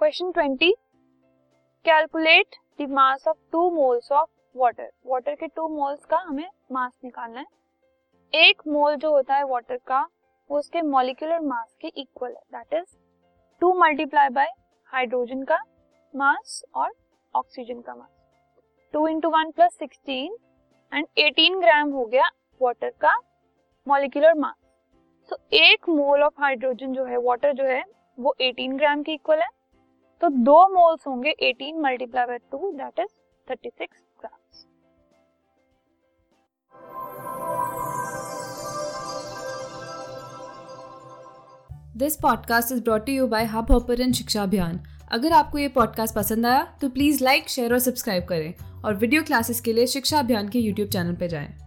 Question twenty. Calculate the mass of two moles of water. Water के two moles का हमें मास निकालना है। एक मोल जो होता है वाटर का, वो उसके मॉलिक्यूलर मास के इक्वल है। That is two multiply by hydrogen का मास और ऑक्सीजन का mass. Two into one plus sixteen and eighteen gram हो गया वाटर का मॉलिक्यूलर मास। तो एक मोल ऑफ़ हाइड्रोजन जो है वाटर जो है, वो 18 ग्राम के इक्वल है। तो दो मोल्स होंगे 18 multiply by two that is 36 grams this podcast is brought you by hub hopper शिक्षा अभियान अगर आपको ये पॉडकास्ट पसंद आया तो प्लीज़ लाइक शेयर और सब्सक्राइब करें और वीडियो क्लासेस के लिए शिक्षा अभियान के यूट्यूब चैनल पर जाएँ।